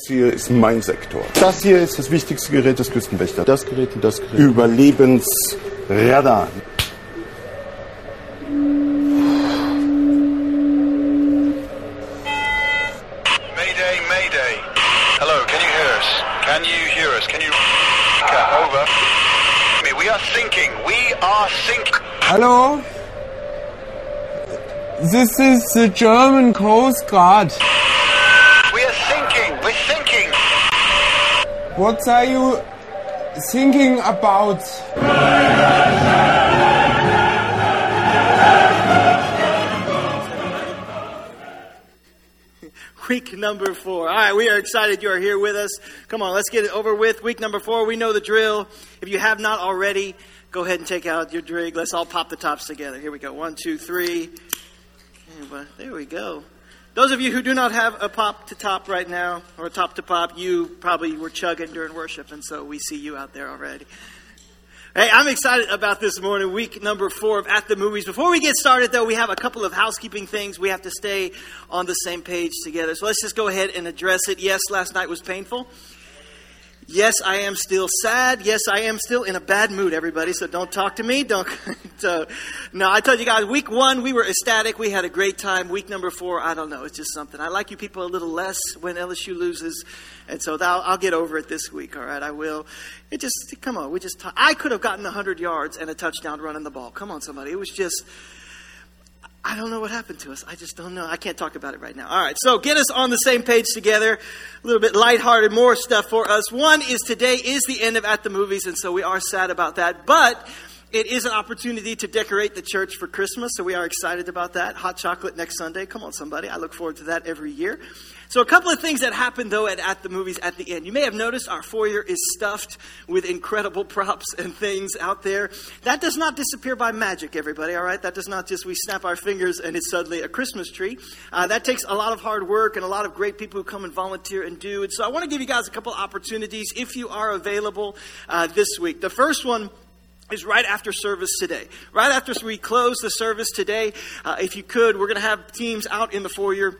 Das hier ist mein Sektor. Das hier ist das wichtigste Gerät des Küstenwächters. Das Gerät und das Gerät. Überlebensradar. Mayday, Mayday. Hello, can you hear us? Can you hear us? Can you... Over. We are sinking. We are sinking. Hallo? This is the German Coast Guard. What are you thinking about? Week number four. All right, we are excited you are here with us. Come on, let's get it over with. Week number four, we know the drill. If you have not already, go ahead and take out your drink. Let's all pop the tops together. Here we go. One, two, three. There we go. Those of you who do not have a pop to top right now, or a top to pop, you probably were chugging during worship, and so we see you out there already. Hey, I'm excited about this morning, week number four of At the Movies. Before we get started, though, we have a couple of housekeeping things. We have to stay on the same page together. So let's just go ahead and address it. Yes, last night was painful. Yes, I am still sad. Yes, I am still in a bad mood, everybody. So don't talk to me. Don't. so, no, I told you guys, week one, we were ecstatic. We had a great time. Week number four, I don't know. It's just something. I like you people a little less when LSU loses. And so I'll, I'll get over it this week, all right? I will. It just, come on. We just, I could have gotten 100 yards and a touchdown running the ball. Come on, somebody. It was just, I don't know what happened to us. I just don't know. I can't talk about it right now. All right, so get us on the same page together. A little bit lighthearted, more stuff for us. One is today is the end of At the Movies, and so we are sad about that. But it is an opportunity to decorate the church for Christmas, so we are excited about that. Hot chocolate next Sunday. Come on, somebody. I look forward to that every year. So, a couple of things that happened though at, at the movies at the end. You may have noticed our foyer is stuffed with incredible props and things out there. That does not disappear by magic, everybody, all right? That does not just we snap our fingers and it's suddenly a Christmas tree. Uh, that takes a lot of hard work and a lot of great people who come and volunteer and do it. So, I want to give you guys a couple opportunities if you are available uh, this week. The first one is right after service today. Right after we close the service today, uh, if you could, we're going to have teams out in the foyer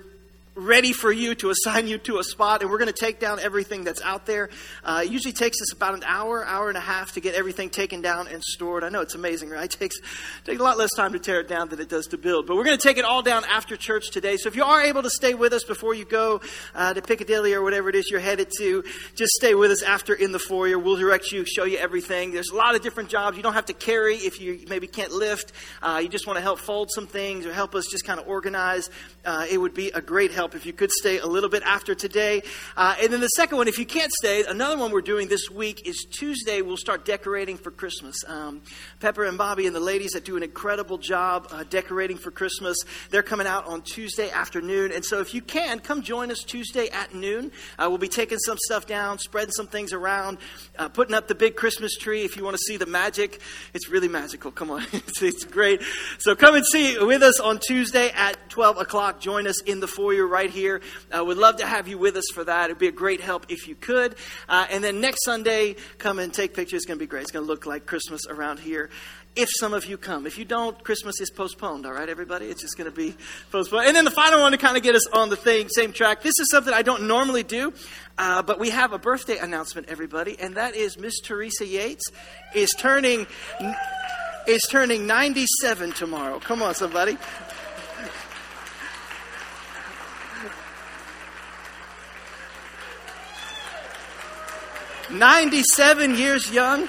ready for you to assign you to a spot, and we're going to take down everything that's out there. Uh, it usually takes us about an hour, hour and a half to get everything taken down and stored. I know it's amazing, right? It takes, takes a lot less time to tear it down than it does to build. But we're going to take it all down after church today. So if you are able to stay with us before you go uh, to Piccadilly or whatever it is you're headed to, just stay with us after in the foyer. We'll direct you, show you everything. There's a lot of different jobs. You don't have to carry if you maybe can't lift. Uh, you just want to help fold some things or help us just kind of organize. Uh, it would be a great help if you could stay a little bit after today. Uh, and then the second one, if you can't stay, another one we're doing this week is Tuesday. We'll start decorating for Christmas. Um, Pepper and Bobby and the ladies that do an incredible job uh, decorating for Christmas, they're coming out on Tuesday afternoon. And so if you can, come join us Tuesday at noon. Uh, we'll be taking some stuff down, spreading some things around, uh, putting up the big Christmas tree. If you want to see the magic, it's really magical. Come on, it's, it's great. So come and see with us on Tuesday at 12 o'clock. Join us in the foyer right here. Uh, would love to have you with us for that. It'd be a great help if you could. Uh, and then next Sunday, come and take pictures. It's going to be great. It's going to look like Christmas around here. If some of you come, if you don't, Christmas is postponed. All right, everybody. It's just going to be postponed. And then the final one to kind of get us on the thing, same track. This is something I don't normally do, uh, but we have a birthday announcement, everybody, and that is Miss Teresa Yates is turning is turning 97 tomorrow. Come on, somebody. 97 years young.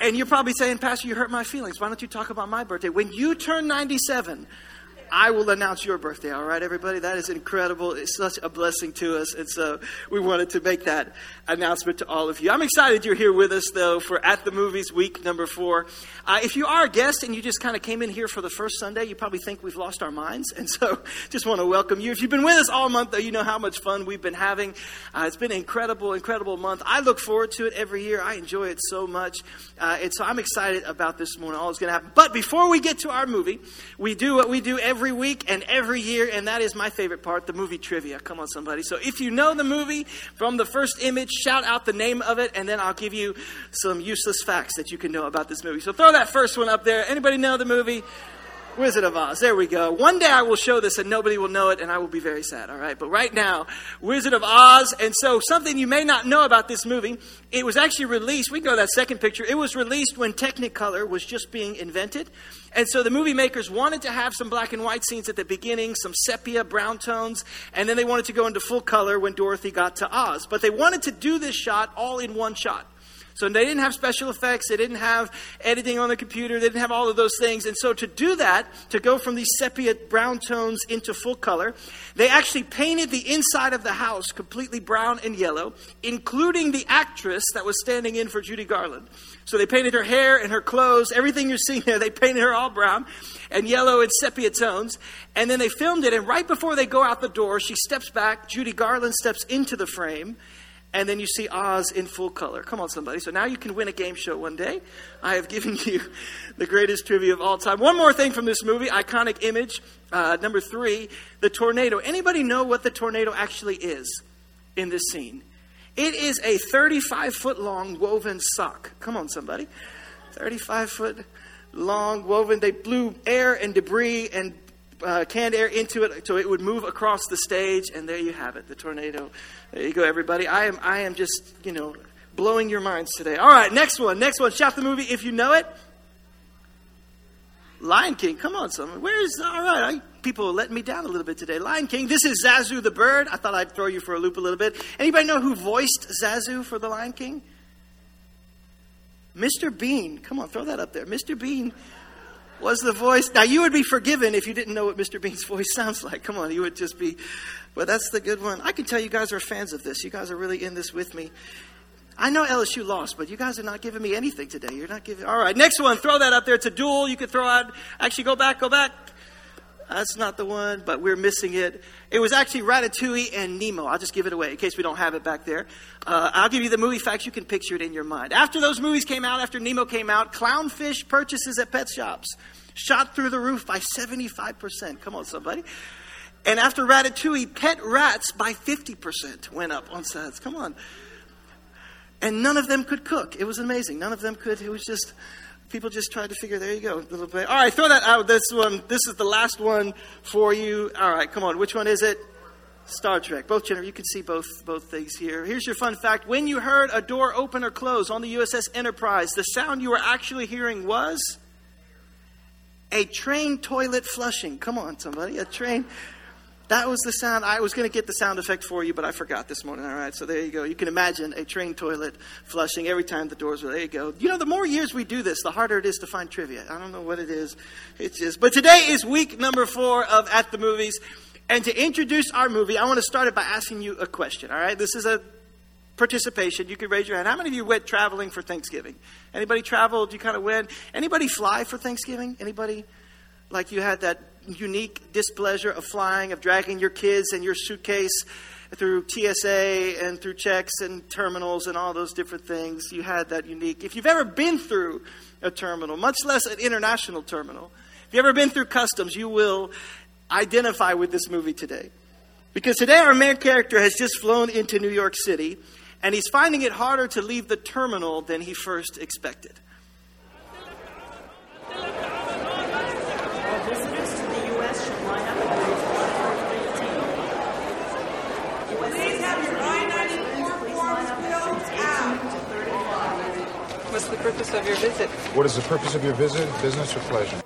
And you're probably saying, Pastor, you hurt my feelings. Why don't you talk about my birthday? When you turn 97, I will announce your birthday, all right, everybody? That is incredible. It's such a blessing to us. And so we wanted to make that announcement to all of you. I'm excited you're here with us, though, for At the Movies week number four. Uh, if you are a guest and you just kind of came in here for the first Sunday, you probably think we've lost our minds. And so just want to welcome you. If you've been with us all month, though, you know how much fun we've been having. Uh, it's been an incredible, incredible month. I look forward to it every year. I enjoy it so much. Uh, and so I'm excited about this morning, all that's going to happen. But before we get to our movie, we do what we do every week and every year, and that is my favorite part the movie trivia. Come on, somebody. So if you know the movie from the first image, shout out the name of it, and then I'll give you some useless facts that you can know about this movie. So throw that first one up there. Anybody know the movie? Wizard of Oz. There we go. One day I will show this and nobody will know it and I will be very sad, all right? But right now, Wizard of Oz. And so, something you may not know about this movie, it was actually released. We go to that second picture. It was released when Technicolor was just being invented. And so the movie makers wanted to have some black and white scenes at the beginning, some sepia brown tones, and then they wanted to go into full color when Dorothy got to Oz. But they wanted to do this shot all in one shot. So they didn't have special effects, they didn't have editing on the computer, they didn't have all of those things. And so to do that, to go from these sepia brown tones into full color, they actually painted the inside of the house completely brown and yellow, including the actress that was standing in for Judy Garland. So they painted her hair and her clothes, everything you're seeing there, they painted her all brown and yellow and sepia tones. And then they filmed it, and right before they go out the door, she steps back, Judy Garland steps into the frame, and then you see Oz in full color. Come on, somebody. So now you can win a game show one day. I have given you the greatest trivia of all time. One more thing from this movie, iconic image, uh, number three, the tornado. Anybody know what the tornado actually is in this scene? It is a 35 foot long woven sock. Come on, somebody. 35 foot long woven. They blew air and debris and uh, canned air into it so it would move across the stage, and there you have it, the tornado. There you go, everybody. I am, I am just, you know, blowing your minds today. All right, next one. Next one. Shout the movie if you know it. Lion King. Come on, someone. Where's all right? I, people are letting me down a little bit today. Lion King. This is Zazu the bird. I thought I'd throw you for a loop a little bit. Anybody know who voiced Zazu for the Lion King? Mr. Bean. Come on, throw that up there. Mr. Bean was the voice. Now, you would be forgiven if you didn't know what Mr. Bean's voice sounds like. Come on, you would just be. But that's the good one. I can tell you guys are fans of this. You guys are really in this with me. I know LSU lost, but you guys are not giving me anything today. You're not giving. All right, next one. Throw that up there. It's a duel. You could throw out. Actually, go back. Go back. That's not the one, but we're missing it. It was actually Ratatouille and Nemo. I'll just give it away in case we don't have it back there. Uh, I'll give you the movie facts. You can picture it in your mind. After those movies came out, after Nemo came out, clownfish purchases at pet shops shot through the roof by 75%. Come on, somebody. And after Ratatouille, pet rats by 50% went up on sets. Come on. And none of them could cook. It was amazing. None of them could. It was just, people just tried to figure, there you go, little bit. All right, throw that out. This one, this is the last one for you. All right, come on. Which one is it? Star Trek. Both gender. You can see both both things here. Here's your fun fact. When you heard a door open or close on the USS Enterprise, the sound you were actually hearing was a train toilet flushing. Come on, somebody. A train. That was the sound. I was going to get the sound effect for you, but I forgot this morning. All right, so there you go. You can imagine a train toilet flushing every time the doors were. There you go. You know, the more years we do this, the harder it is to find trivia. I don't know what it is. It's just. But today is week number four of At the Movies. And to introduce our movie, I want to start it by asking you a question. All right, this is a participation. You can raise your hand. How many of you went traveling for Thanksgiving? Anybody traveled? You kind of went. Anybody fly for Thanksgiving? Anybody? Like you had that unique displeasure of flying, of dragging your kids and your suitcase through TSA and through checks and terminals and all those different things. You had that unique. If you've ever been through a terminal, much less an international terminal, if you've ever been through customs, you will identify with this movie today. Because today our main character has just flown into New York City and he's finding it harder to leave the terminal than he first expected. Visitors to the U.S. should line up at gate 418. Please have your I-94 forms filled out. What's the purpose of your visit? What is the purpose of your visit? Business or pleasure?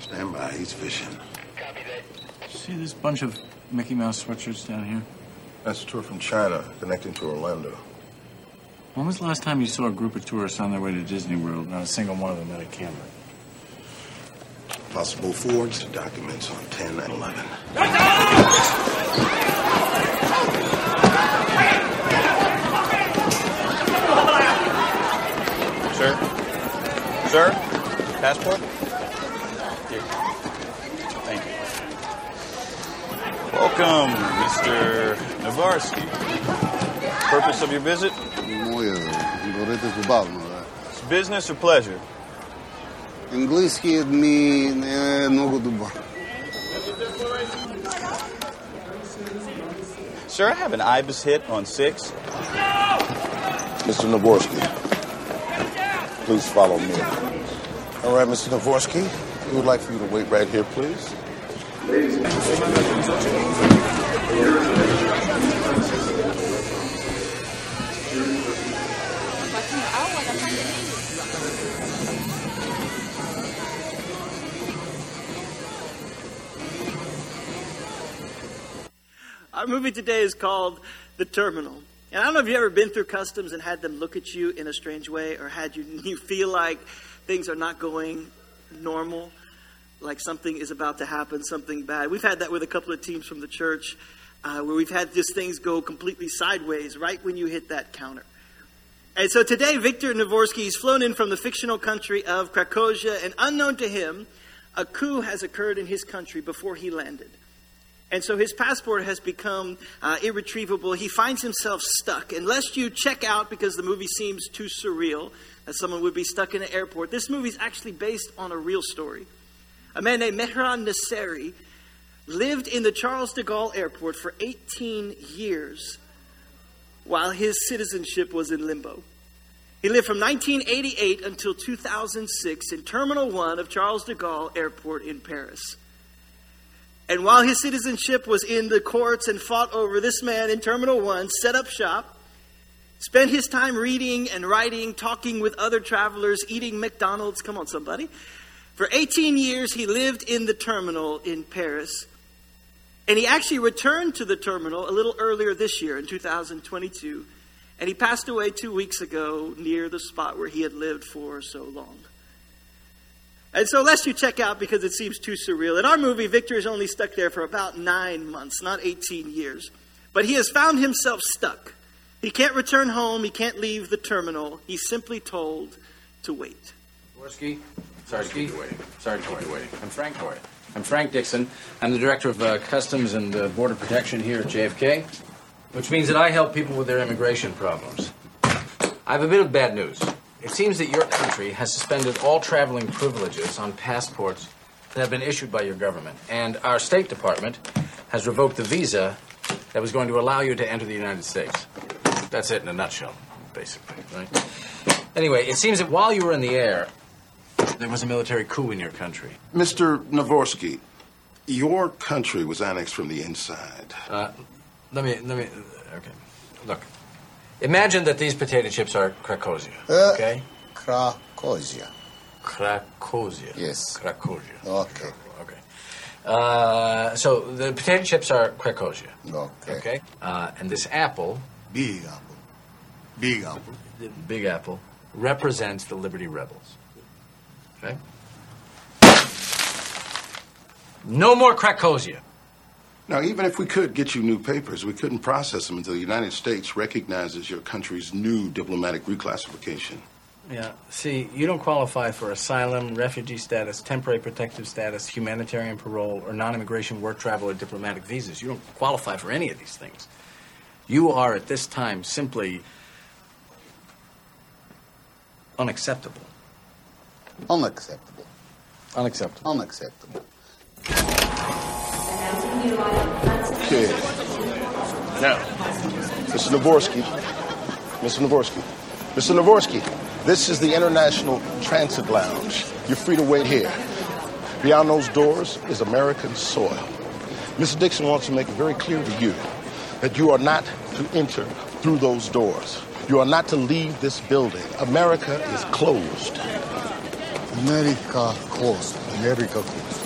Stand by, he's fishing. See this bunch of Mickey Mouse sweatshirts down here? That's a tour from China connecting to Orlando. When was the last time you saw a group of tourists on their way to Disney World? Not a single one of them had a camera. Possible forged documents on 10 and 11. Sir? Sir? Passport? Here. Thank you. Welcome, Mr. Navorsky. Purpose of your visit? Business or pleasure? английският ми не е много. Sir, I have an IBIS hit on six. Mr. Navorsky, please follow me. All right, Mr. Navorsky, we would like for you to wait right here, please. Our movie today is called The Terminal. And I don't know if you've ever been through customs and had them look at you in a strange way or had you, you feel like things are not going normal, like something is about to happen, something bad. We've had that with a couple of teams from the church uh, where we've had just things go completely sideways right when you hit that counter. And so today, Victor Navorsky has flown in from the fictional country of Krakosia, and unknown to him, a coup has occurred in his country before he landed. And so his passport has become uh, irretrievable. He finds himself stuck. Unless you check out because the movie seems too surreal that someone would be stuck in an airport, this movie is actually based on a real story. A man named Mehran Nasseri lived in the Charles de Gaulle airport for 18 years while his citizenship was in limbo. He lived from 1988 until 2006 in Terminal 1 of Charles de Gaulle Airport in Paris. And while his citizenship was in the courts and fought over, this man in Terminal 1 set up shop, spent his time reading and writing, talking with other travelers, eating McDonald's. Come on, somebody. For 18 years, he lived in the terminal in Paris. And he actually returned to the terminal a little earlier this year in 2022. And he passed away two weeks ago near the spot where he had lived for so long. And so, lest you check out because it seems too surreal, in our movie, Victor is only stuck there for about nine months, not 18 years. But he has found himself stuck. He can't return home, he can't leave the terminal. He's simply told to wait. Dvorsky, sorry to keep you waiting. Sorry to keep you waiting. I'm Frank Hoy. I'm Frank Dixon. I'm the director of uh, Customs and uh, Border Protection here at JFK, which means that I help people with their immigration problems. I have a bit of bad news. It seems that your country has suspended all traveling privileges on passports that have been issued by your government, and our State Department has revoked the visa that was going to allow you to enter the United States. That's it in a nutshell, basically, right? Anyway, it seems that while you were in the air, there was a military coup in your country. Mr. Navorsky, your country was annexed from the inside. Uh, let me, let me, okay. Look, imagine that these potato chips are Krakosia, Uh, okay? Krakosia. Krakosia. Yes. Krakosia. Okay. Okay. Uh, so the potato chips are Krakosia. Okay. Okay. Uh, and this apple, Big apple. Big apple. the big apple, represents the Liberty Rebels. Okay. No more Krakosia. Now, even if we could get you new papers, we couldn't process them until the United States recognizes your country's new diplomatic reclassification. Yeah. See, you don't qualify for asylum, refugee status, temporary protective status, humanitarian parole, or non-immigration work travel or diplomatic visas. You don't qualify for any of these things. You are at this time simply unacceptable. Unacceptable. Unacceptable. Unacceptable. Okay. Now, Mr. Navorsky, Mr. Navorsky, Mr. Navorsky, this is the International Transit Lounge. You're free to wait here. Beyond those doors is American soil. Mr. Dixon wants to make it very clear to you that you are not to enter through those doors. You are not to leave this building. America is closed. America closed. America closed.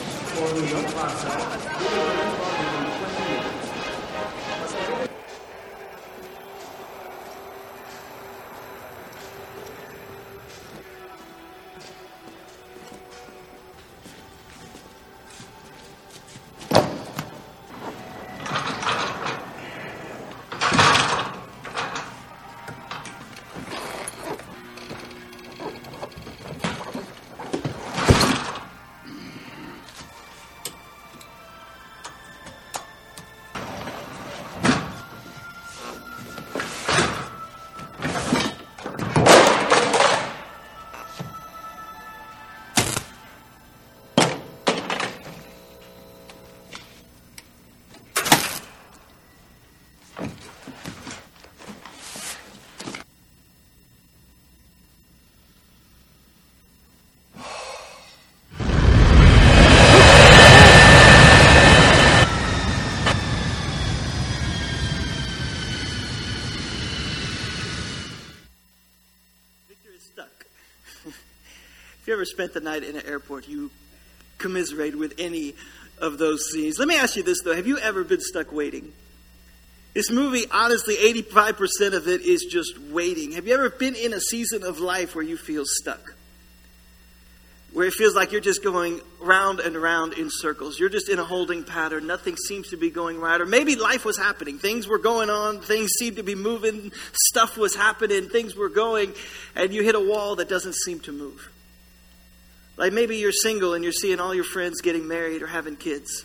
Ever spent the night in an airport, you commiserate with any of those scenes. Let me ask you this, though. Have you ever been stuck waiting? This movie, honestly, 85% of it is just waiting. Have you ever been in a season of life where you feel stuck? Where it feels like you're just going round and round in circles. You're just in a holding pattern. Nothing seems to be going right. Or maybe life was happening. Things were going on. Things seemed to be moving. Stuff was happening. Things were going. And you hit a wall that doesn't seem to move. Like maybe you're single and you're seeing all your friends getting married or having kids.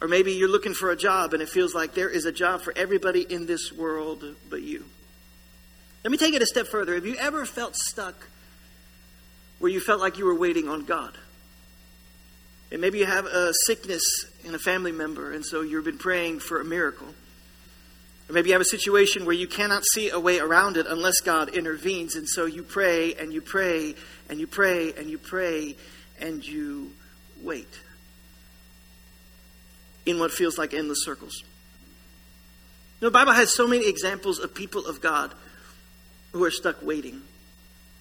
Or maybe you're looking for a job and it feels like there is a job for everybody in this world but you. Let me take it a step further. Have you ever felt stuck where you felt like you were waiting on God? And maybe you have a sickness in a family member, and so you've been praying for a miracle. Maybe you have a situation where you cannot see a way around it unless God intervenes, and so you pray and you pray and you pray and you pray and you wait in what feels like endless circles. You know, the Bible has so many examples of people of God who are stuck waiting,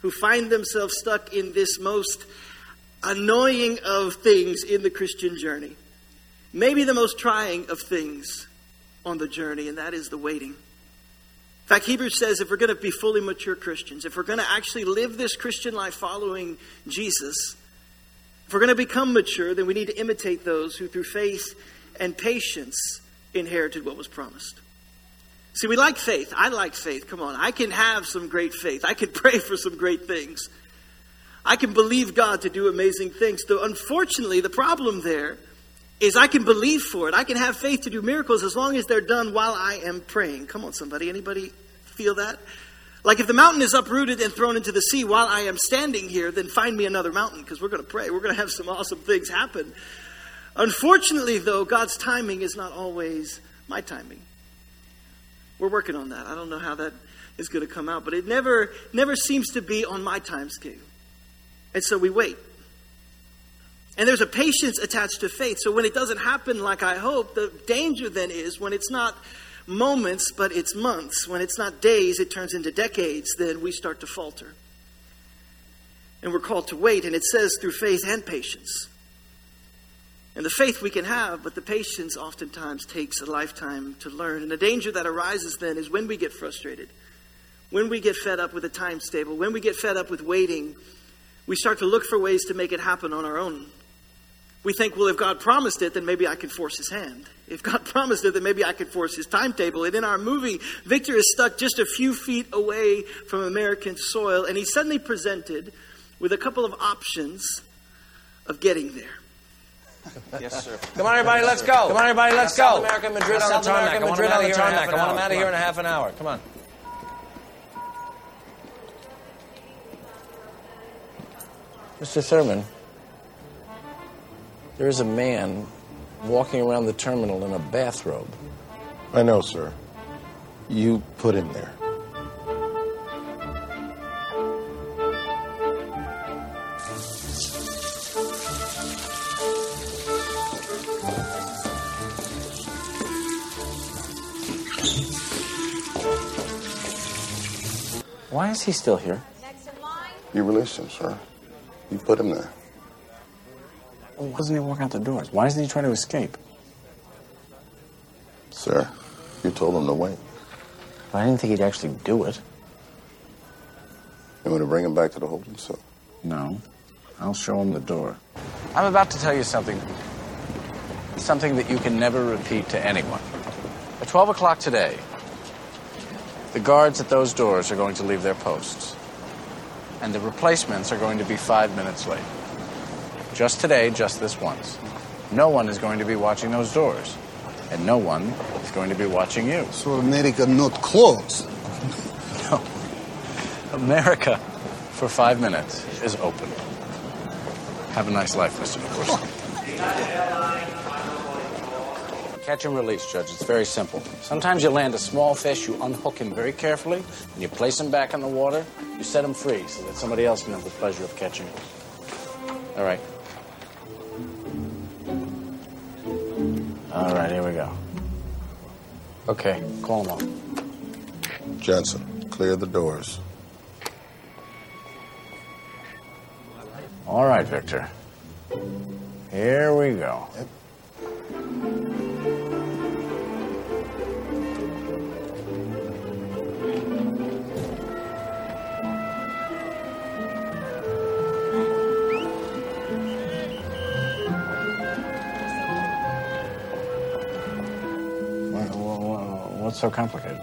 who find themselves stuck in this most annoying of things in the Christian journey. Maybe the most trying of things on the journey, and that is the waiting. In fact, Hebrews says if we're going to be fully mature Christians, if we're going to actually live this Christian life following Jesus, if we're going to become mature, then we need to imitate those who, through faith and patience, inherited what was promised. See, we like faith. I like faith. Come on. I can have some great faith. I can pray for some great things. I can believe God to do amazing things. Though, unfortunately, the problem there is I can believe for it. I can have faith to do miracles as long as they're done while I am praying. Come on, somebody. Anybody feel that? Like if the mountain is uprooted and thrown into the sea while I am standing here, then find me another mountain because we're going to pray. We're going to have some awesome things happen. Unfortunately, though, God's timing is not always my timing. We're working on that. I don't know how that is going to come out, but it never never seems to be on my time scale. And so we wait. And there's a patience attached to faith. So when it doesn't happen like I hope, the danger then is when it's not moments, but it's months. When it's not days, it turns into decades, then we start to falter. And we're called to wait, and it says through faith and patience. And the faith we can have, but the patience oftentimes takes a lifetime to learn. And the danger that arises then is when we get frustrated, when we get fed up with a times table, when we get fed up with waiting, we start to look for ways to make it happen on our own. We think, well, if God promised it, then maybe I can force his hand. If God promised it, then maybe I can force his timetable. And in our movie, Victor is stuck just a few feet away from American soil, and he's suddenly presented with a couple of options of getting there. Yes, sir. Come on, everybody, let's go. Come on, everybody, let's go. South America, Madrid on the tarmac. I want him out of here in half an hour. I want him out of here in a half an hour. Come on. Mr. Thurman, there is a man walking around the terminal in a bathrobe. I know, sir. You put him there. Why is he still here? You released him, sir. You put him there. Why doesn't he walk out the doors? Why doesn't he try to escape? Sir, you told him to wait. I didn't think he'd actually do it. You want to bring him back to the holding cell? No. I'll show him the door. I'm about to tell you something. Something that you can never repeat to anyone. At 12 o'clock today, the guards at those doors are going to leave their posts. And the replacements are going to be five minutes late. Just today, just this once. No one is going to be watching those doors. And no one is going to be watching you. So America not closed. No. America, for five minutes, is open. Have a nice life, Mr. Navorsky. Catch and release, Judge. It's very simple. Sometimes you land a small fish, you unhook him very carefully, and you place him back in the water. You set him free so that somebody else can have the pleasure of catching him. All right. All right, here we go. Okay, call him up. Jensen, clear the doors. All right, Victor. Here we go. What- so complicated?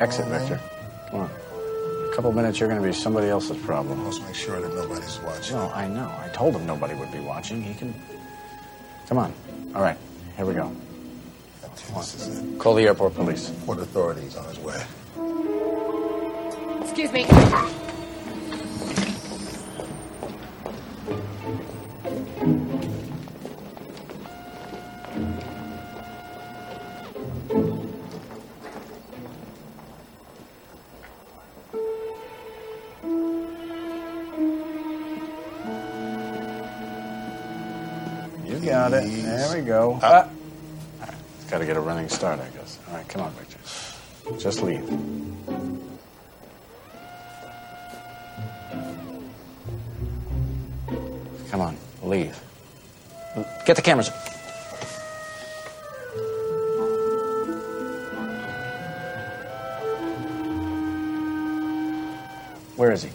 Exit, Victor. Come on. A couple minutes, you're going to be somebody else's problem. Let's make sure that nobody's watching. No, I know. I told him nobody would be watching. He can. Come on. All right, here we go. This is it. Call the airport police. Port authorities on his way. Excuse me. Cameras. Where is he?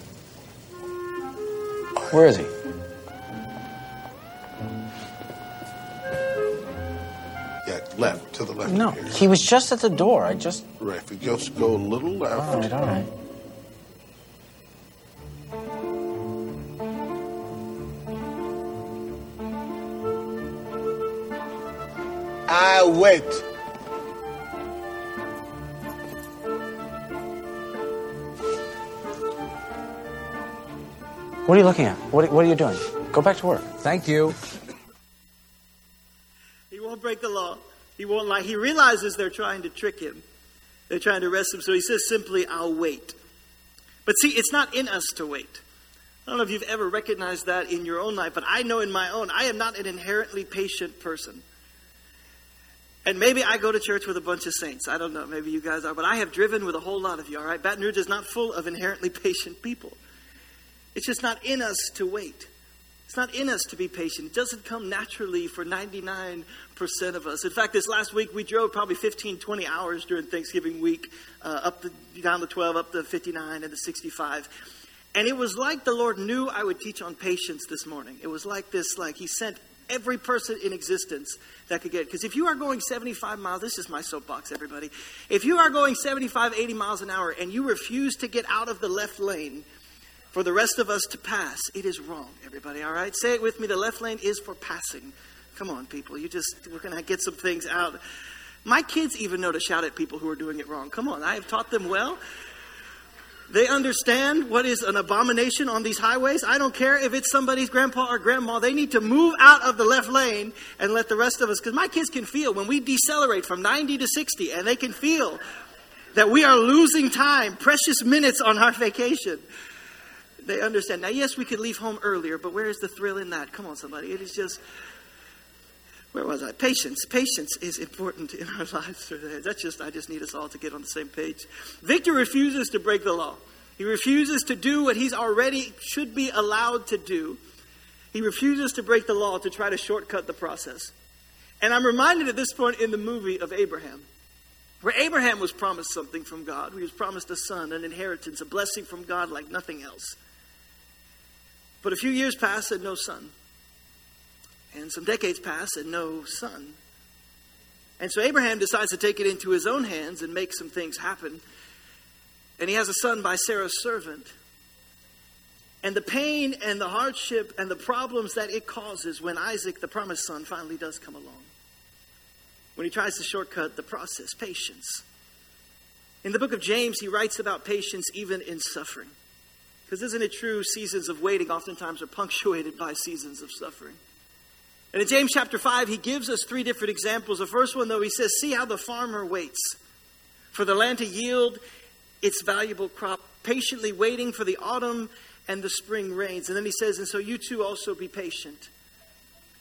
Where is he? Yeah, left, to the left. No, he was just at the door. I just. Right, if we just go a little left. All right, all right. I wait. What are you looking at? What, what are you doing? Go back to work. Thank you. He won't break the law. He won't lie. He realizes they're trying to trick him. They're trying to arrest him, so he says simply, I'll wait. But see, it's not in us to wait. I don't know if you've ever recognized that in your own life, but I know in my own, I am not an inherently patient person. And maybe I go to church with a bunch of saints. I don't know. Maybe you guys are. But I have driven with a whole lot of you, all right? Baton Rouge is not full of inherently patient people. It's just not in us to wait. It's not in us to be patient. It doesn't come naturally for 99% of us. In fact, this last week we drove probably 15, 20 hours during Thanksgiving week, uh, up the, down the 12, up the 59 and the 65. And it was like the Lord knew I would teach on patience this morning. It was like this, like He sent every person in existence that could get. Because if you are going 75 miles, this is my soapbox, everybody. If you are going 75, 80 miles an hour and you refuse to get out of the left lane, for the rest of us to pass. It is wrong, everybody, all right? Say it with me. The left lane is for passing. Come on, people. You just, we're going to get some things out. My kids even know to shout at people who are doing it wrong. Come on, I have taught them well. They understand what is an abomination on these highways. I don't care if it's somebody's grandpa or grandma. They need to move out of the left lane and let the rest of us, because my kids can feel when we decelerate from 90 to 60, and they can feel that we are losing time, precious minutes on our vacation they understand. Now, yes, we could leave home earlier, but where is the thrill in that? Come on, somebody. It is just. Where was I? Patience. Patience is important in our lives. That's just, I just need us all to get on the same page. Victor refuses to break the law. He refuses to do what he's already should be allowed to do. He refuses to break the law to try to shortcut the process. And I'm reminded at this point in the movie of Abraham, where Abraham was promised something from God. He was promised a son, an inheritance, a blessing from God like nothing else. But a few years passed and no son. And some decades pass and no son. And so Abraham decides to take it into his own hands and make some things happen. And he has a son by Sarah's servant. And the pain and the hardship and the problems that it causes when Isaac, the promised son, finally does come along. When he tries to shortcut the process, patience. In the book of James, he writes about patience even in suffering. Because isn't it true, seasons of waiting oftentimes are punctuated by seasons of suffering? And in James chapter 5, he gives us three different examples. The first one, though, he says, See how the farmer waits for the land to yield its valuable crop, patiently waiting for the autumn and the spring rains. And then he says, And so you too also be patient.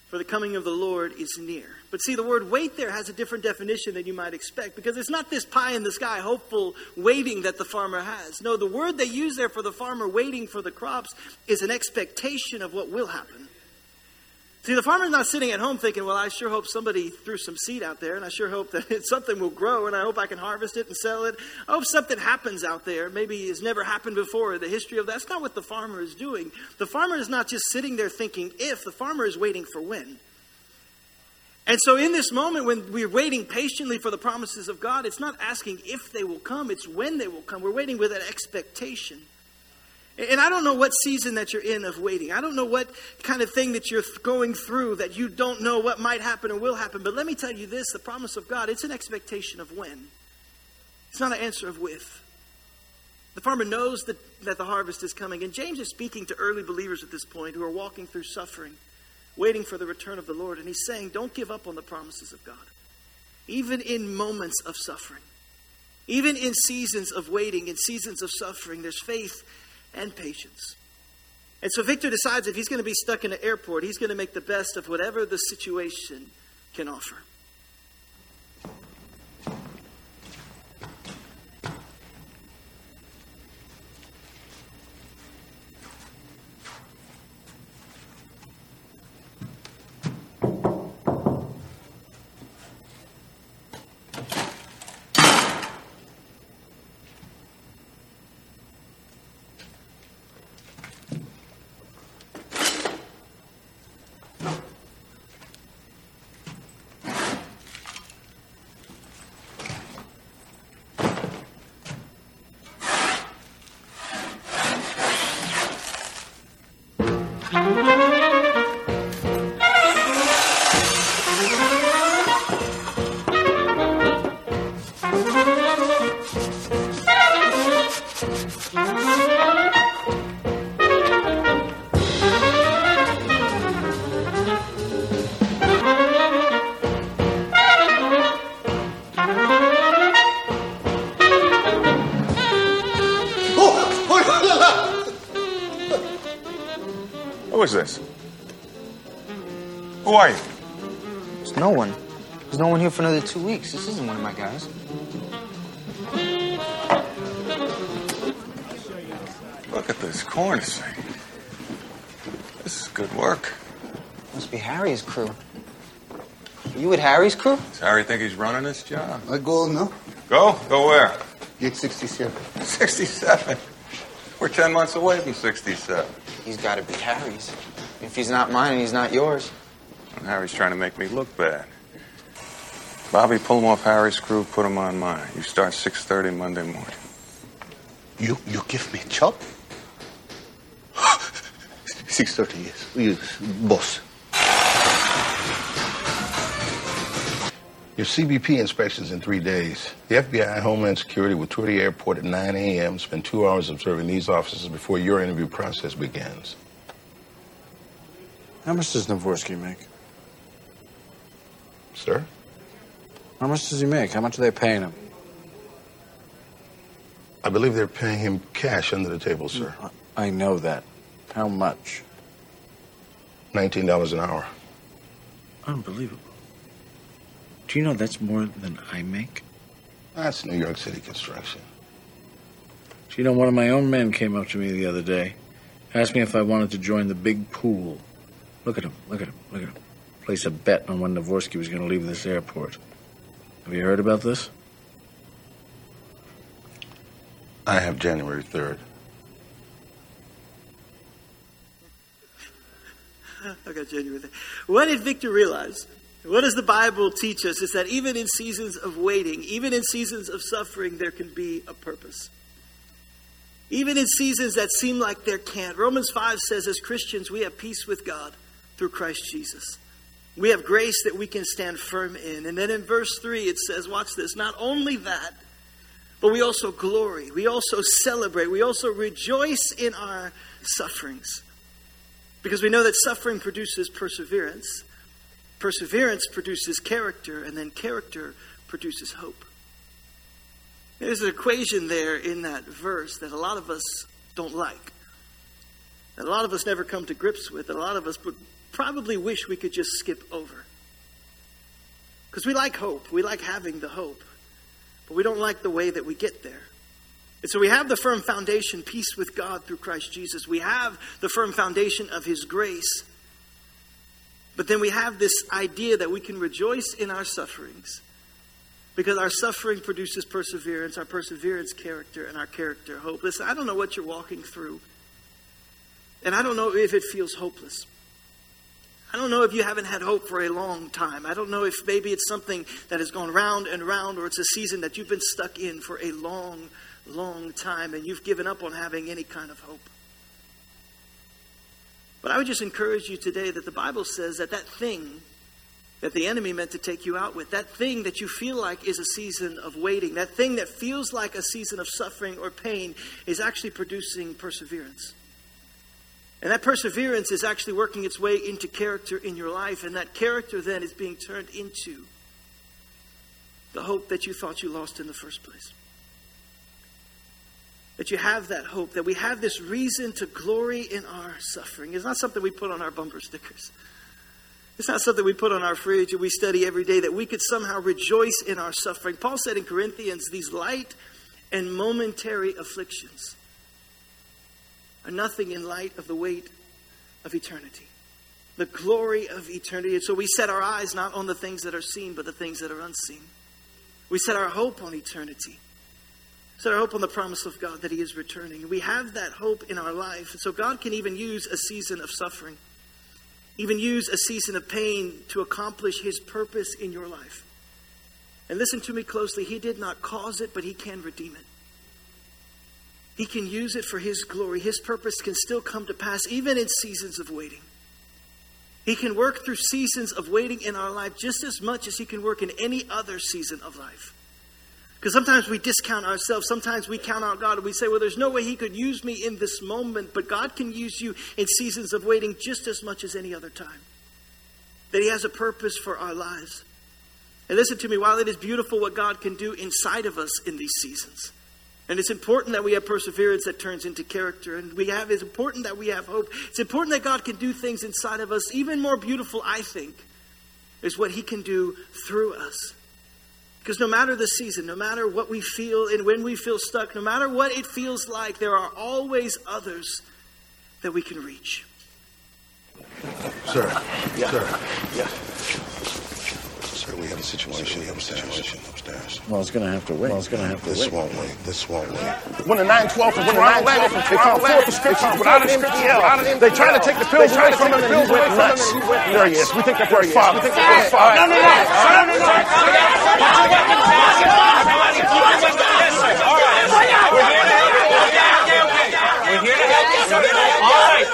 for the coming of the Lord is near. But see, the word wait there has a different definition than you might expect because it's not this pie in the sky, hopeful waiting that the farmer has. No, the word they use there for the farmer waiting for the crops is an expectation of what will happen. See, the farmer's not sitting at home thinking, well, I sure hope somebody threw some seed out there, and I sure hope that something will grow, and I hope I can harvest it and sell it. I hope something happens out there. Maybe it's never happened before in the history of that's not what the farmer is doing. The farmer is not just sitting there thinking if, the farmer is waiting for when. And so, in this moment, when we're waiting patiently for the promises of God, it's not asking if they will come, it's when they will come. We're waiting with an expectation. And I don't know what season that you're in of waiting. I don't know what kind of thing that you're going through that you don't know what might happen or will happen. But let me tell you this the promise of God, it's an expectation of when, it's not an answer of with. The farmer knows that, that the harvest is coming. And James is speaking to early believers at this point who are walking through suffering, waiting for the return of the Lord. And he's saying, don't give up on the promises of God, even in moments of suffering. Even in seasons of waiting, in seasons of suffering, there's faith and patience. And so Victor decides if he's going to be stuck in an airport, he's going to make the best of whatever the situation can offer. Is this? Who are you? There's no one. There's no one here for another two weeks. This isn't one of my guys. Look at this cornicing. This is good work. Must be Harry's crew. Are you with Harry's crew? Does Harry think he's running this job? I go no. Go? Go where? Gate 67. 67. We're 10 months away from 67. He's got to be Harry's. If he's not mine, he's not yours. And Harry's trying to make me look bad. Bobby, pull him off Harry's crew, put him on mine. You start 6.30 Monday morning. You you give me a job? 6.30 yes. Yes, boss. Your CBP inspection's in three days. The FBI and Homeland Security will tour the airport at 9 a.m., spend two hours observing these officers before your interview process begins. How much does Navorsky make? Sir? How much does he make? How much are they paying him? I believe they're paying him cash under the table, sir. I know that. How much? $19 an hour. Unbelievable. Do you know that's more than I make? That's New York City construction. Do you know one of my own men came up to me the other day, asked me if I wanted to join the big pool. Look at him, look at him, look at him. Place a bet on when Navorsky was going to leave this airport. Have you heard about this? I have January 3rd. I got January. there. What did Victor realize? What does the Bible teach us? Is that even in seasons of waiting, even in seasons of suffering, there can be a purpose. Even in seasons that seem like there can't. Romans 5 says, as Christians, we have peace with God through Christ Jesus. We have grace that we can stand firm in. And then in verse 3, it says, watch this, not only that, but we also glory. We also celebrate. We also rejoice in our sufferings. Because we know that suffering produces perseverance. Perseverance produces character, and then character produces hope. There's an equation there in that verse that a lot of us don't like, that a lot of us never come to grips with, that a lot of us would probably wish we could just skip over. Because we like hope, we like having the hope, but we don't like the way that we get there. And so we have the firm foundation, peace with God through Christ Jesus. We have the firm foundation of His grace. But then we have this idea that we can rejoice in our sufferings because our suffering produces perseverance, our perseverance, character, and our character, hope. Listen, I don't know what you're walking through, and I don't know if it feels hopeless. I don't know if you haven't had hope for a long time. I don't know if maybe it's something that has gone round and round, or it's a season that you've been stuck in for a long, long time, and you've given up on having any kind of hope. But I would just encourage you today that the Bible says that that thing that the enemy meant to take you out with, that thing that you feel like is a season of waiting, that thing that feels like a season of suffering or pain, is actually producing perseverance. And that perseverance is actually working its way into character in your life, and that character then is being turned into the hope that you thought you lost in the first place. That you have that hope, that we have this reason to glory in our suffering. It's not something we put on our bumper stickers. It's not something we put on our fridge and we study every day, that we could somehow rejoice in our suffering. Paul said in Corinthians, these light and momentary afflictions are nothing in light of the weight of eternity, the glory of eternity. And so we set our eyes not on the things that are seen, but the things that are unseen. We set our hope on eternity. Set our hope on the promise of God that He is returning. We have that hope in our life. And so God can even use a season of suffering, even use a season of pain to accomplish His purpose in your life. And listen to me closely. He did not cause it, but He can redeem it. He can use it for His glory. His purpose can still come to pass, even in seasons of waiting. He can work through seasons of waiting in our life just as much as He can work in any other season of life. Because sometimes we discount ourselves. Sometimes we count out God and we say, well, there's no way He could use me in this moment. But God can use you in seasons of waiting just as much as any other time. That He has a purpose for our lives. And listen to me, while it is beautiful what God can do inside of us in these seasons, and it's important that we have perseverance that turns into character. And we have, it's important that we have hope. It's important that God can do things inside of us. Even more beautiful, I think, is what He can do through us. Because no matter the season, no matter what we feel and when we feel stuck, no matter what it feels like, there are always others that we can reach. Sir. Yeah. Sir. Yeah. Sir, we have a situation. We have a situation upstairs. Well, it's going to have to wait. Well, it's going to have to This wait. won't wait. This won't wait. When the 912 when the 912 they found four prescriptions without an MTL. They tried to take the pills away from him and he went nuts. There he is. We think that's where his father. We think that's where his father. No, no, no. No, no, no. We're here to help you. All right.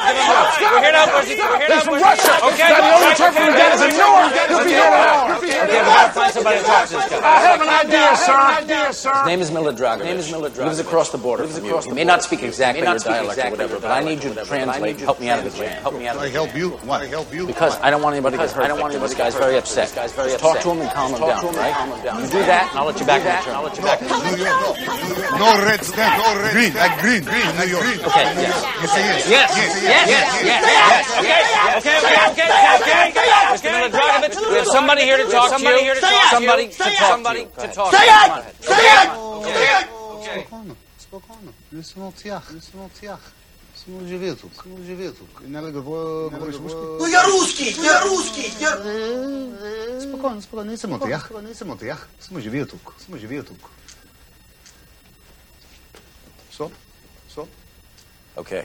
We're here to help you. We're here to He's help from you. Russia. Okay. Now, the only turf we got is a new one. He'll be here tomorrow. Okay, we gotta somebody to talk to this guy. I have an idea, sir. idea, sir. His name is Mila Dragovic. Name is Mila Dragovic. Lives across the border from you. He may not speak exactly your dialect or whatever, but I need you to translate. Help me out of the jam. Help me out of I the help you? Why? I help you? Because I don't want anybody to get hurt. I don't want anybody. This guy's very upset. This guy's very upset. Talk to him and calm him down, right? You do that, and I'll let you back in turn. I'll let you back in New York. No red stamp. No red green. Like green. Green. New York. Okay, yes. You say yes. Yes, yes, yes, yes, yes. Okay, okay, okay, okay, okay. Mr. Miller Dragovich, we have somebody here to talk to Somebody you. here to talk to Somebody to Say it. talk to Somebody you. to talk Say to you. it. Come on ahead. Say it. Spokojno, spokojno. Nismo tjah, nismo tjah. Smo živeli tukaj, smo živeli tukaj. Ne le govor, govoriš ruski? Ну я русский, я русский, я... Spokojno, spokojno, nismo tjah, nismo tjah. Smo živeli tukaj, smo živeli tukaj. So? So? Okay.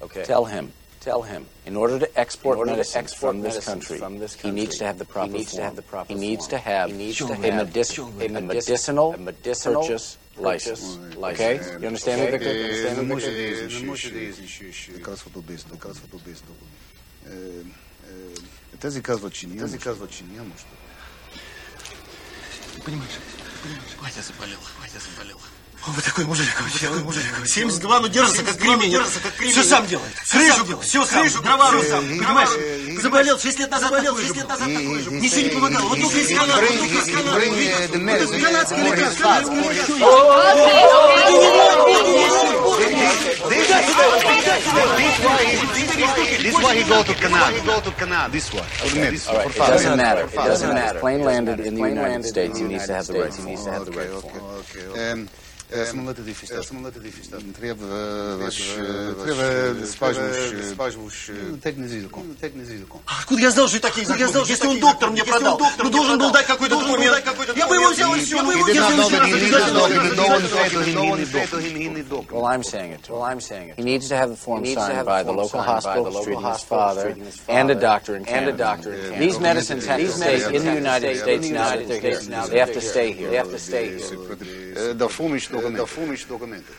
Okay. Tell him. Tell him. In order to export In order to medicine export from this medicine country, from this he country, needs to have the proper he needs to form. have the proper He needs form. to have, He needs to a, have medic- a a medic- medicinal, a medicinal purchase license. purchase Okay? license. You understand me, Okay? Victor? You Не understand me, може Victor? да не може да излишиш. Казват обясно, казват обясно. Е, е, Тези казват, че няма. Тези казват, че няма. Понимаешь, понимаешь, Вася заболел, Вася заболел. О, вы такой мужик, вы мужик. 72, ну держится как кремень. Держится как кремень. Все сам делает. Крышу, все сам, дрова Э, сам, понимаешь? Заболел, 6 лет назад заболел, 6 лет назад такой же. Ничего не помогало. Вот только из канала, вот только из канала. Вот это канадское лекарство, канадское лекарство. This why he go to Canada? You go to Canada? This one. Okay. All right. It doesn't matter. It doesn't matter. Plane landed in the United States. He needs to have the right. He needs to have the Okay, right okay, form. okay. Um, smulătă de fiștar. Smulătă de fiștar. Trebuie, trebuie спаживаешь... Технезидуком. Технезидуком. Откуда я знал, что такие? Откуда я знал, что Если он доктор мне продал, ну должен был дать какой-то документ. Я бы его взял и все. Я бы его взял Well, I'm saying it. Well, I'm saying it. He needs to have the form signed by the local hospital treating his father and a doctor in Canada. And a doctor in Canada. These medicines have to stay in the United States now that they're here. They have to stay here. They have to stay here. Да, фумич, фумиш документы. Да фумиш документы.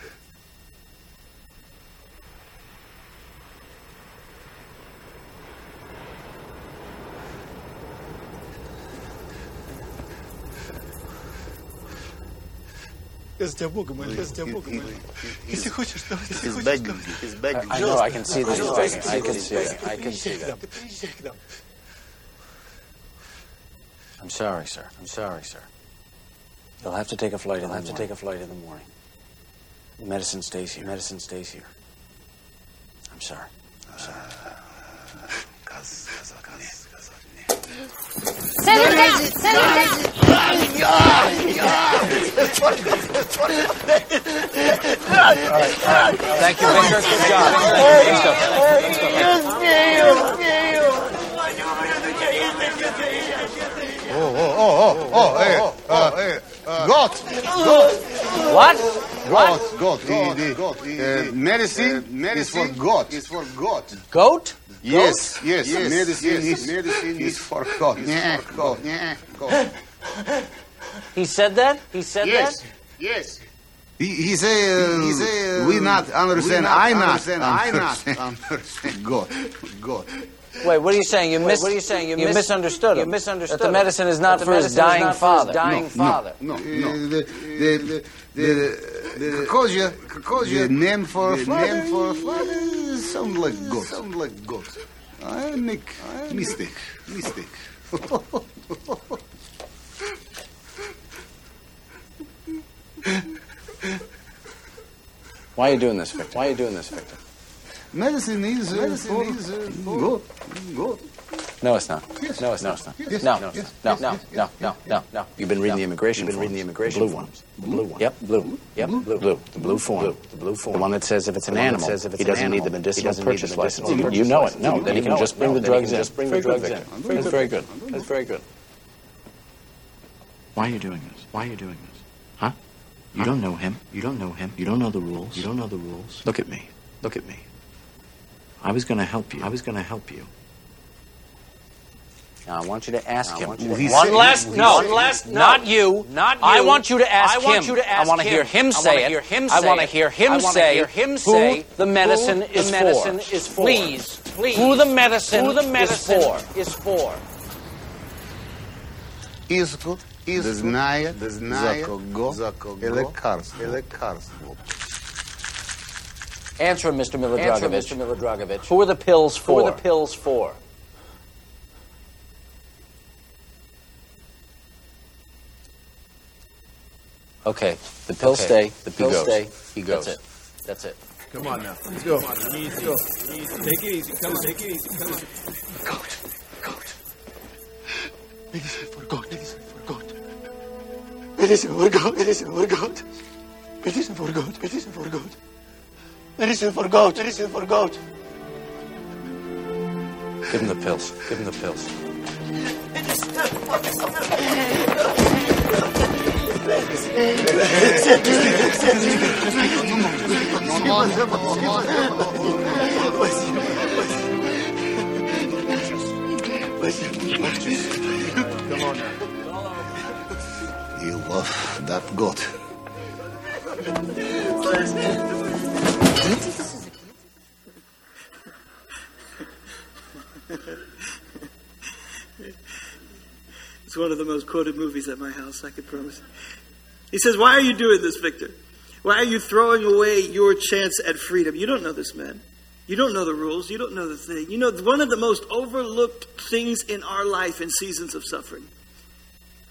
Я за тебя Бога молю, я за тебя Бога молю. Если хочешь, давай, если He's хочешь, begging давай. you. He's begging I you. know. I can see that he's Пожалуйста, begging. I can see that. I can see Приезжай к that. нам, ты приезжай к нам. I'm sorry, sir. I'm sorry, sir. You'll have to take a flight. You'll have to take a flight in the morning. The medicine stays here. Medicine stays here. I'm sorry. I'm sorry. Set him down! Set him down! Thank you, Victor. Good job. Let's go. Oh, oh, oh, oh, oh, hey, uh, hey, uh, God. goat. What? God. God. The, the, uh, medicine, is for goat. Is for goat. Goat? Yes, yes, Yes, Medicine yes, is medicine is for goat. Yeah, goat. Yeah, goat. He said that? He said Yes, that? yes. He, he say, uh, he say, uh, we not understand. not I not understand, I not understand. goat, goat. Wait, what are you saying? You, mis- what are you saying? You you mis- misunderstood you him. misunderstood That the him. medicine is not That the for his medicine is dying not for his father. dying no, father. No, no, no. The, the, the, the, the, Kokosia, Kokosia, the name for the father, name for father sound like goat. Sound like goat. I make mistake, mistake. Why are you doing this, Victor? Why are you doing this, Victor? Medicine is, uh, Medicine for is, uh, goat, goat. No, it's not. Yes. No, it's not. No, Yes. no, Yes. no, Yes. no, Yes. no, Yes. no, no, no, no. You've been reading the immigration. You've been reading the immigration blue forms. one. Blue one. Yep, blue. Yep, blue. Blue. The blue form. The blue form. The one that says if it's an The one that animal, says if it's he doesn't need the medicinal he doesn't need the purchase license. purchase You know it. No, then he can just bring the drugs in. just bring Very the drugs good, in. Victor. That's very good. That's very good. Why are you doing this? Why are you doing this? Huh? You don't know him. You don't know him. You don't know the rules. You don't know the rules. Look at me. Look at me. I was going to help you. I was going to help you. Now I want you to ask Now, him. want you to one last, no, said- last, no. not you, Not I want you to ask him. I want him. you to ask him. I want to hear him say it. I want to hear him say I wanna say hear him who say the medicine who is the for. medicine is for. Please, Please. who the medicine, Who the medicine is for. is for Искот да знае за кого е лекарство. Е лекарство. Answer him, Mr. Answer, Milodragovich. Mr. Milodragovich. Who are the pills for? Who are the pills for? Okay, the pills Okay, stay. The he pills goes. stay. He goes. That's it. That's it. Come on now. Let's go. Easy. Go. Easy. Take it easy. Come on. Take it easy. Come on. Goat, goat. Medicine for goat, medicine for goat. Medicine for goat, medicine for goat. Medicine for goat, medicine for goat. Medicine for goat, medicine for God. Give him the pills. Give him the pills. Come on now. You love that goat. It's one of the most quoted movies at my house, I can promise. He says, Why are you doing this, Victor? Why are you throwing away your chance at freedom? You don't know this man. You don't know the rules. You don't know the thing. You know, one of the most overlooked things in our life in seasons of suffering.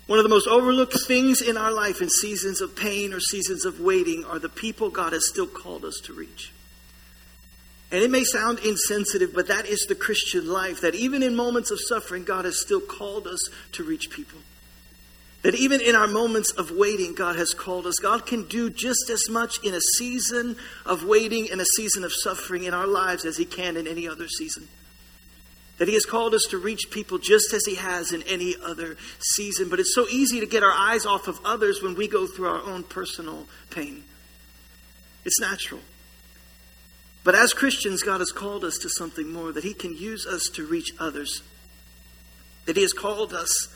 One of the most overlooked things in our life in seasons of pain or seasons of waiting are the people God has still called us to reach. And it may sound insensitive, but that is the Christian life. That even in moments of suffering, God has still called us to reach people. That even in our moments of waiting, God has called us. God can do just as much in a season of waiting and a season of suffering in our lives as He can in any other season. That He has called us to reach people just as He has in any other season. But it's so easy to get our eyes off of others when we go through our own personal pain. It's natural. But as Christians, God has called us to something more, that He can use us to reach others. That He has called us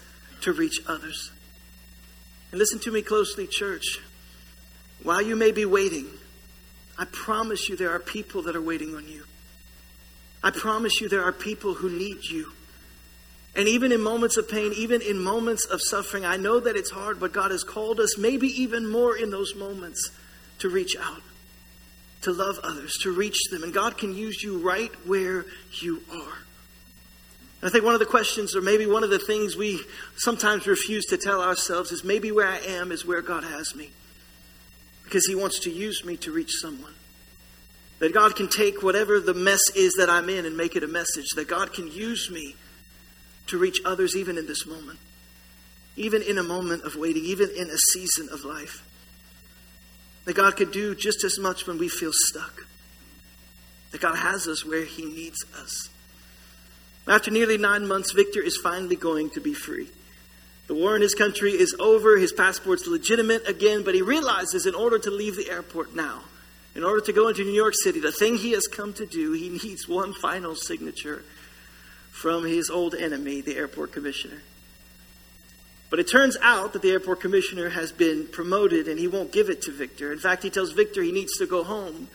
to reach others. And listen to me closely, church. While you may be waiting, I promise you there are people that are waiting on you. I promise you there are people who need you. And even in moments of pain, even in moments of suffering, I know that it's hard, but God has called us, maybe even more in those moments, to reach out to love others, to reach them. And God can use you right where you are. And I think one of the questions, or maybe one of the things we sometimes refuse to tell ourselves, is maybe where I am is where God has me. Because He wants to use me to reach someone. That God can take whatever the mess is that I'm in and make it a message. That God can use me to reach others even in this moment. Even in a moment of waiting, even in a season of life. That God can do just as much when we feel stuck. That God has us where He needs us. After nearly nine months, Victor is finally going to be free. The war in his country is over. His passport's legitimate again, but he realizes in order to leave the airport now, in order to go into New York City, the thing he has come to do, he needs one final signature from his old enemy, the airport commissioner. But it turns out that the airport commissioner has been promoted and he won't give it to Victor. In fact, he tells Victor he needs to go home.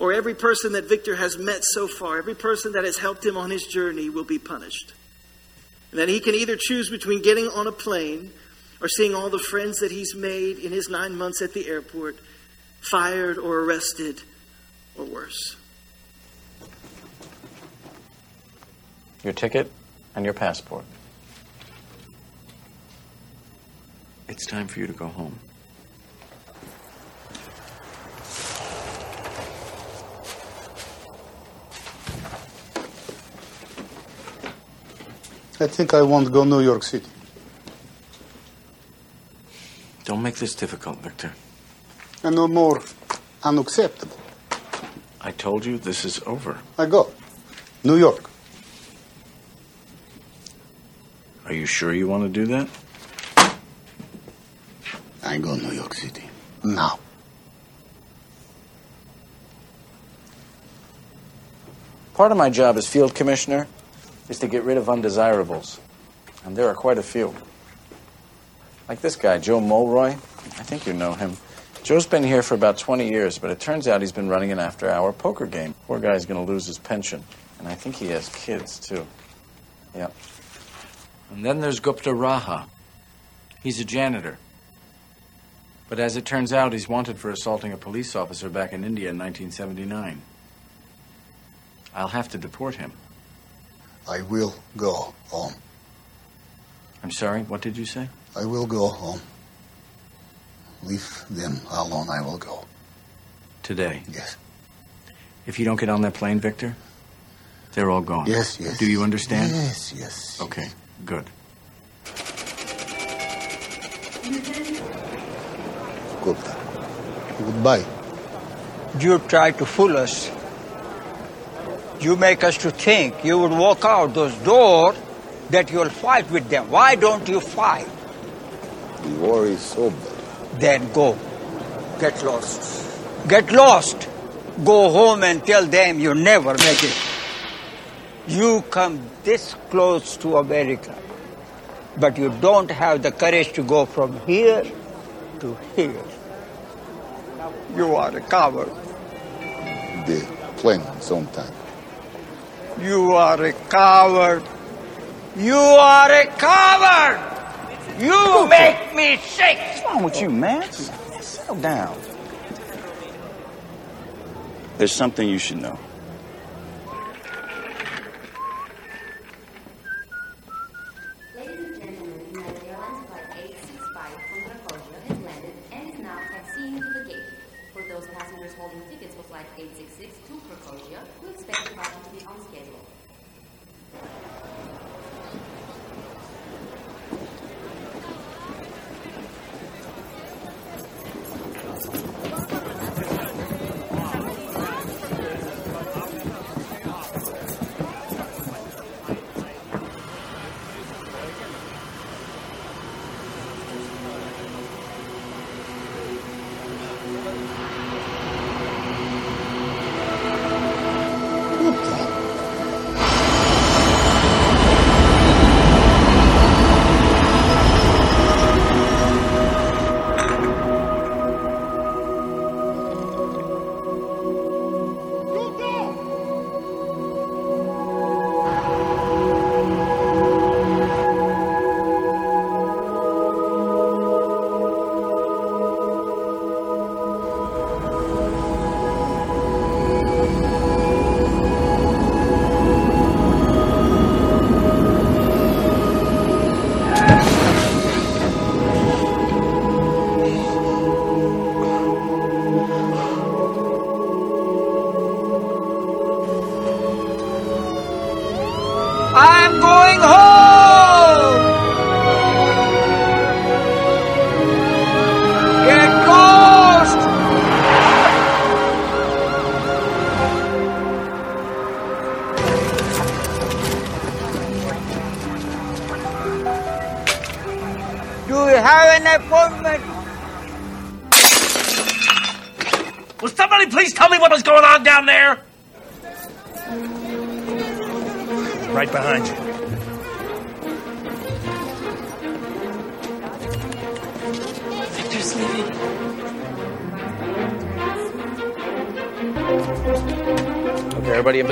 Or every person that Victor has met so far, every person that has helped him on his journey will be punished. And that he can either choose between getting on a plane or seeing all the friends that he's made in his nine months at the airport fired or arrested or worse. Your ticket and your passport. It's time for you to go home. I think I won't go New York City. Don't make this difficult, Victor. And no more unacceptable. I told you this is over. I go. New York. Are you sure you want to do that? I go New York City. Now. Part of my job as field commissioner is to get rid of undesirables. And there are quite a few. Like this guy, Joe Mulroy. I think you know him. Joe's been here for about 20 years, but it turns out he's been running an after hour poker game. Poor guy's going to lose his pension. And I think he has kids, too. Yep. And then there's Gupta Raha. He's a janitor. But as it turns out, he's wanted for assaulting a police officer back in India in 1979. I'll have to deport him. I will go home. I'm sorry, what did you say? I will go home. Leave them alone. I will go. Today? Yes. If you don't get on that plane, Victor, they're all gone. Yes, yes. Do you understand? Yes, yes. Okay, good. Gupta. Goodbye. You try to fool us. You make us to think you would walk out those doors that you'll fight with them. Why don't you fight? The war is over. Then go. Get lost. Get lost. Go home and tell them you never make it. You come this close to America, but you don't have the courage to go from here to here. You are a coward. The plane is on time. You are a coward. You are a coward. You make me sick. What's wrong with you, man? Settle down. There's something you should know.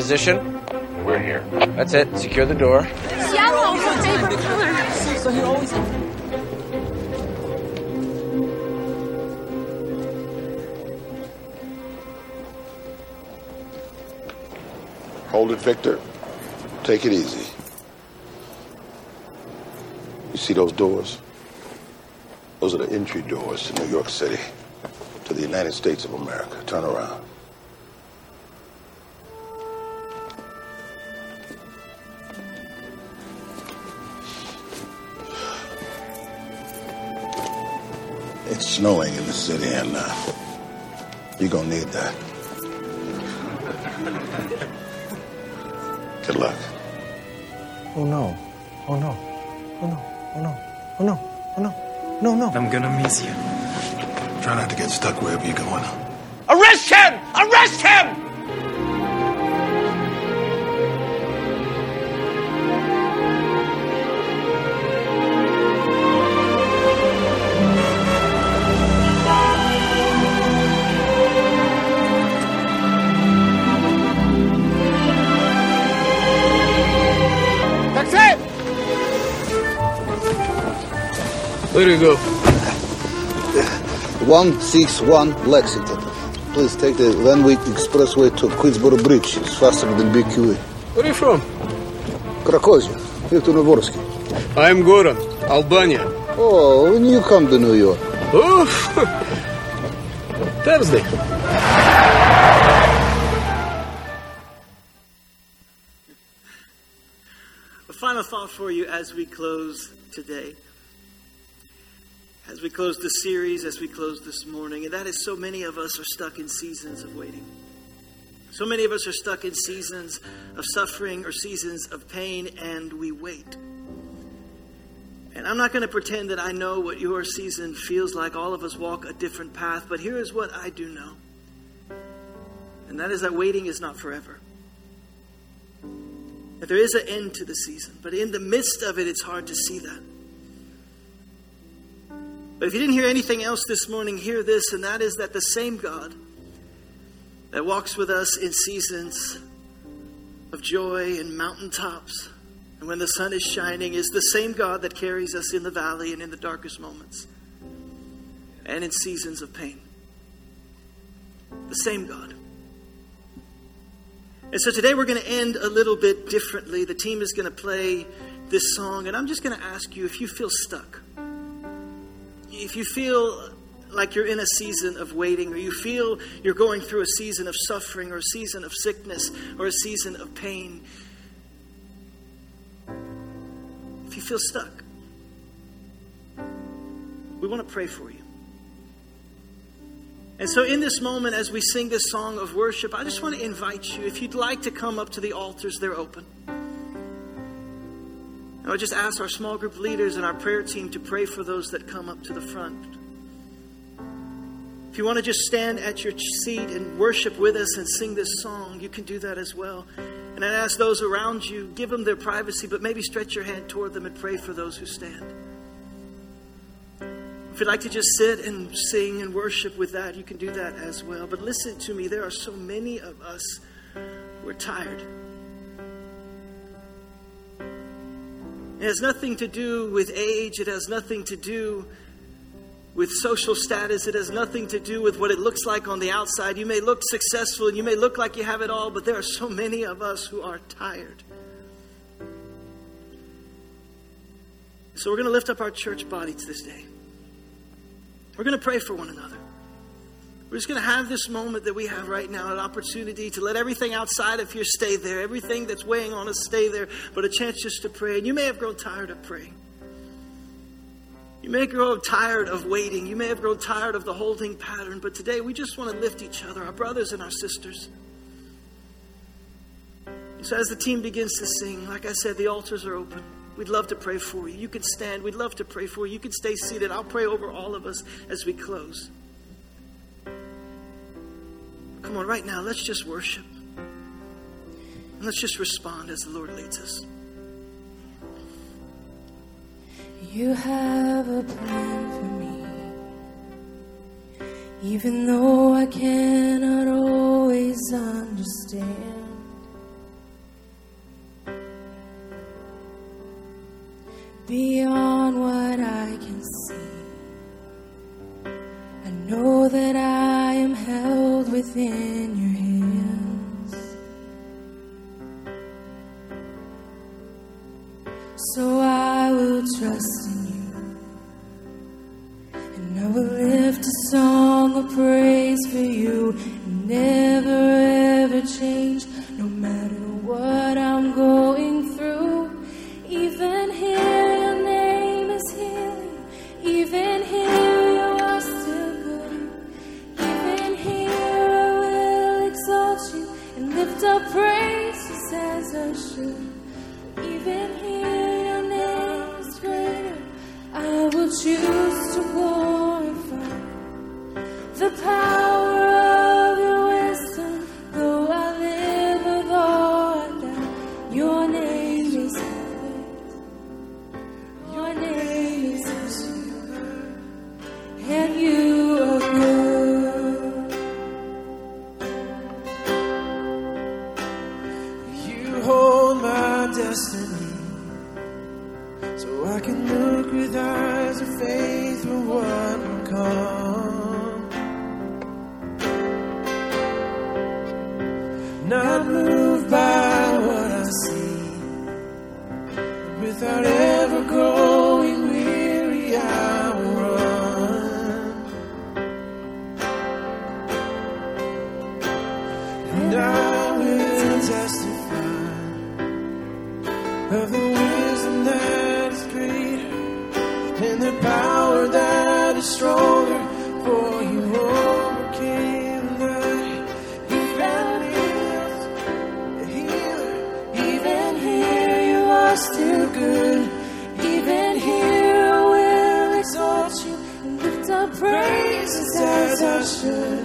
Position? We're here. That's it. Secure the door. Yellow is her favorite color. So he always. Hold it, Victor. Take it easy. You see those doors? Those are the entry doors to New York City, to the United States of America. Turn around. It's snowing in the city, and uh, you're gonna need that. Good luck. Oh no. Oh no. Oh no. Oh no. Oh no. Oh no. No, no. I'm gonna miss you. Try not to get stuck wherever you're going. Arrest him! Where do you go? 161 Lexington. Please take the Van Wyck Expressway to Queensboro Bridge. It's faster than BQE. Where are you from? Krakozhia. Victor Navorsky. I'm Goran, Albania. Oh, when you come to New York? Oh, Thursday. A final thought for you as we close today. As we close the series, as we close this morning, and that is so many of us are stuck in seasons of waiting. So many of us are stuck in seasons of suffering or seasons of pain, and we wait. And I'm not going to pretend that I know what your season feels like. All of us walk a different path, but here is what I do know. And that is that waiting is not forever. That there is an end to the season, but in the midst of it, it's hard to see that. But if you didn't hear anything else this morning, hear this, and that is that the same God that walks with us in seasons of joy and mountaintops, and when the sun is shining, is the same God that carries us in the valley and in the darkest moments, and in seasons of pain. The same God. And so today we're going to end a little bit differently. The team is going to play this song, and I'm just going to ask you if you feel stuck, if you feel like you're in a season of waiting, or you feel you're going through a season of suffering, or a season of sickness, or a season of pain, if you feel stuck, we want to pray for you. And so, in this moment, as we sing this song of worship, I just want to invite you, if you'd like to come up to the altars, they're open. And I'll just ask our small group leaders and our prayer team to pray for those that come up to the front. If you want to just stand at your seat and worship with us and sing this song, you can do that as well. And I ask those around you, give them their privacy, but maybe stretch your hand toward them and pray for those who stand. If you'd like to just sit and sing and worship with that, you can do that as well. But listen to me, there are so many of us who are tired. It has nothing to do with age, it has nothing to do with social status, it has nothing to do with what it looks like on the outside. You may look successful and you may look like you have it all, but there are so many of us who are tired. So we're going to lift up our church body to this day. We're going to pray for one another. We're just going to have this moment that we have right now, an opportunity to let everything outside of here stay there, everything that's weighing on us stay there, but a chance just to pray. And you may have grown tired of praying. You may have grown tired of waiting. You may have grown tired of the holding pattern, but today we just want to lift each other, our brothers and our sisters. So as the team begins to sing, like I said, the altars are open. We'd love to pray for you. You can stand. We'd love to pray for you. You can stay seated. I'll pray over all of us as we close. Come on, right now, let's just worship. And let's just respond as the Lord leads us. You have a plan for me, even though I cannot always understand. bien. Stronger. For you overcame the night. Even here, healer, Even here, you are still good. Even here, I will exalt you and lift up praises as I should.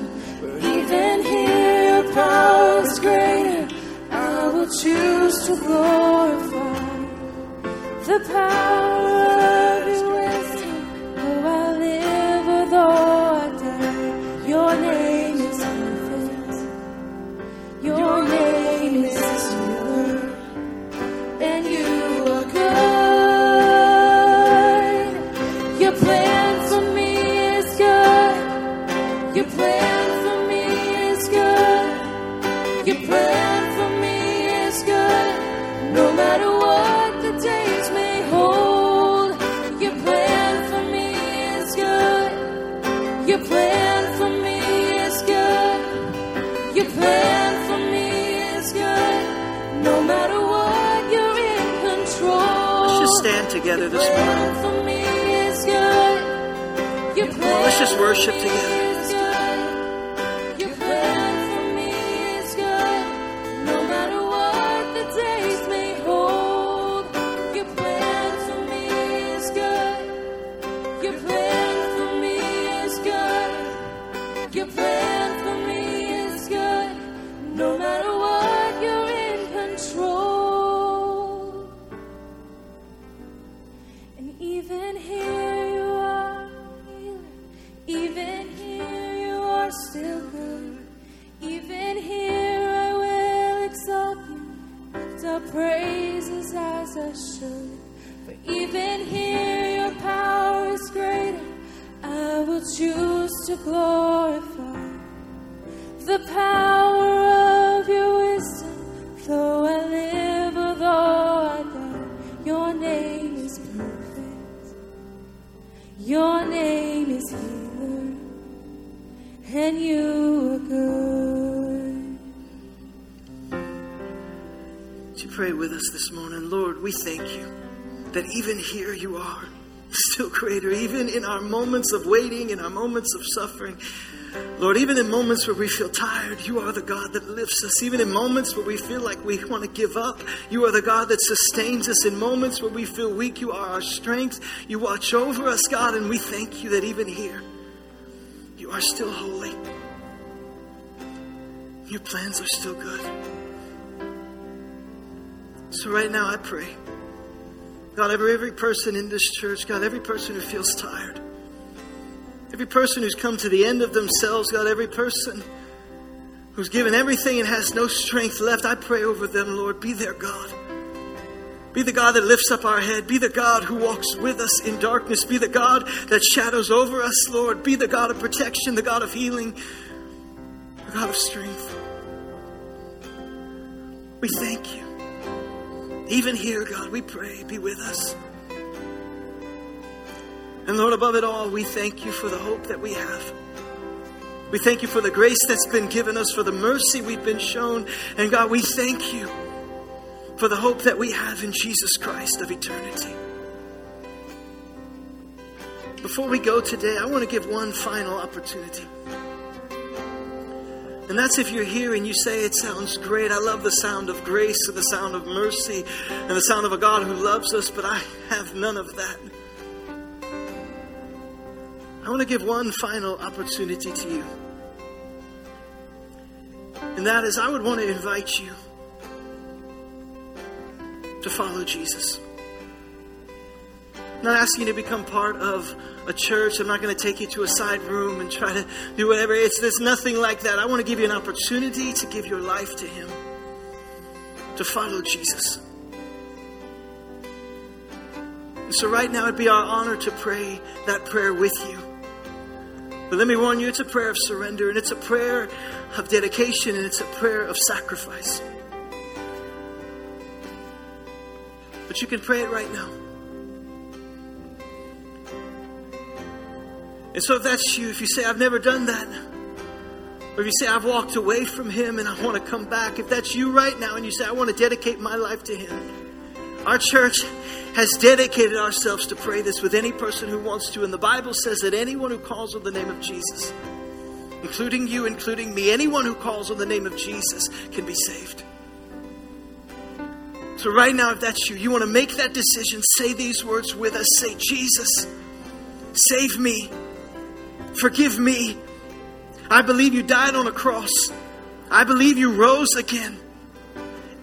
Even here, your power is greater. I will choose to glorify the power Come on, let's just worship together. To glorify the power of your wisdom. Though I live or though I die, your name is perfect. Your name is healer, and you are good. Would you pray with us this morning? Lord, we thank you that even here you are, still greater, even in our moments of waiting, in our moments of suffering. Lord, even in moments where we feel tired, you are the God that lifts us. Even in moments where we feel like we want to give up, you are the God that sustains us. In moments where we feel weak, you are our strength. You watch over us, God, and we thank you that even here, you are still holy. Your plans are still good. So right now I pray. God, every, every person in this church, God, every person who feels tired, every person who's come to the end of themselves, God, every person who's given everything and has no strength left, I pray over them, Lord, be their God. Be the God that lifts up our head. Be the God who walks with us in darkness. Be the God that shadows over us, Lord. Be the God of protection, the God of healing, the God of strength. We thank you. Even here, God, we pray, be with us. And Lord, above it all, we thank you for the hope that we have. We thank you for the grace that's been given us, for the mercy we've been shown. And God, we thank you for the hope that we have in Jesus Christ of eternity. Before we go today, I want to give one final opportunity. And that's if you're here and you say, It sounds great. I love the sound of grace and the sound of mercy and the sound of a God who loves us, but I have none of that. I want to give one final opportunity to you. And that is, I would want to invite you to follow Jesus. I'm not asking you to become part of a church. I'm not going to take you to a side room and try to do whatever. It's there's nothing like that. I want to give you an opportunity to give your life to Him, to follow Jesus. And so right now it'd be our honor to pray that prayer with you. But let me warn you, it's a prayer of surrender and it's a prayer of dedication and it's a prayer of sacrifice. But you can pray it right now. And so if that's you, if you say, I've never done that, or if you say, I've walked away from Him and I want to come back, if that's you right now and you say, I want to dedicate my life to Him, our church has dedicated ourselves to pray this with any person who wants to. And the Bible says that anyone who calls on the name of Jesus, including you, including me, anyone who calls on the name of Jesus can be saved. So, right now, if that's you, you want to make that decision, say these words with us. Say, Jesus, save me. Forgive me. I believe you died on a cross. I believe you rose again.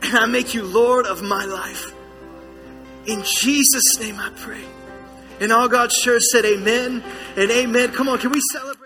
And I make you Lord of my life. In Jesus' name I pray. And all God's church said, Amen and amen. Come on, can we celebrate?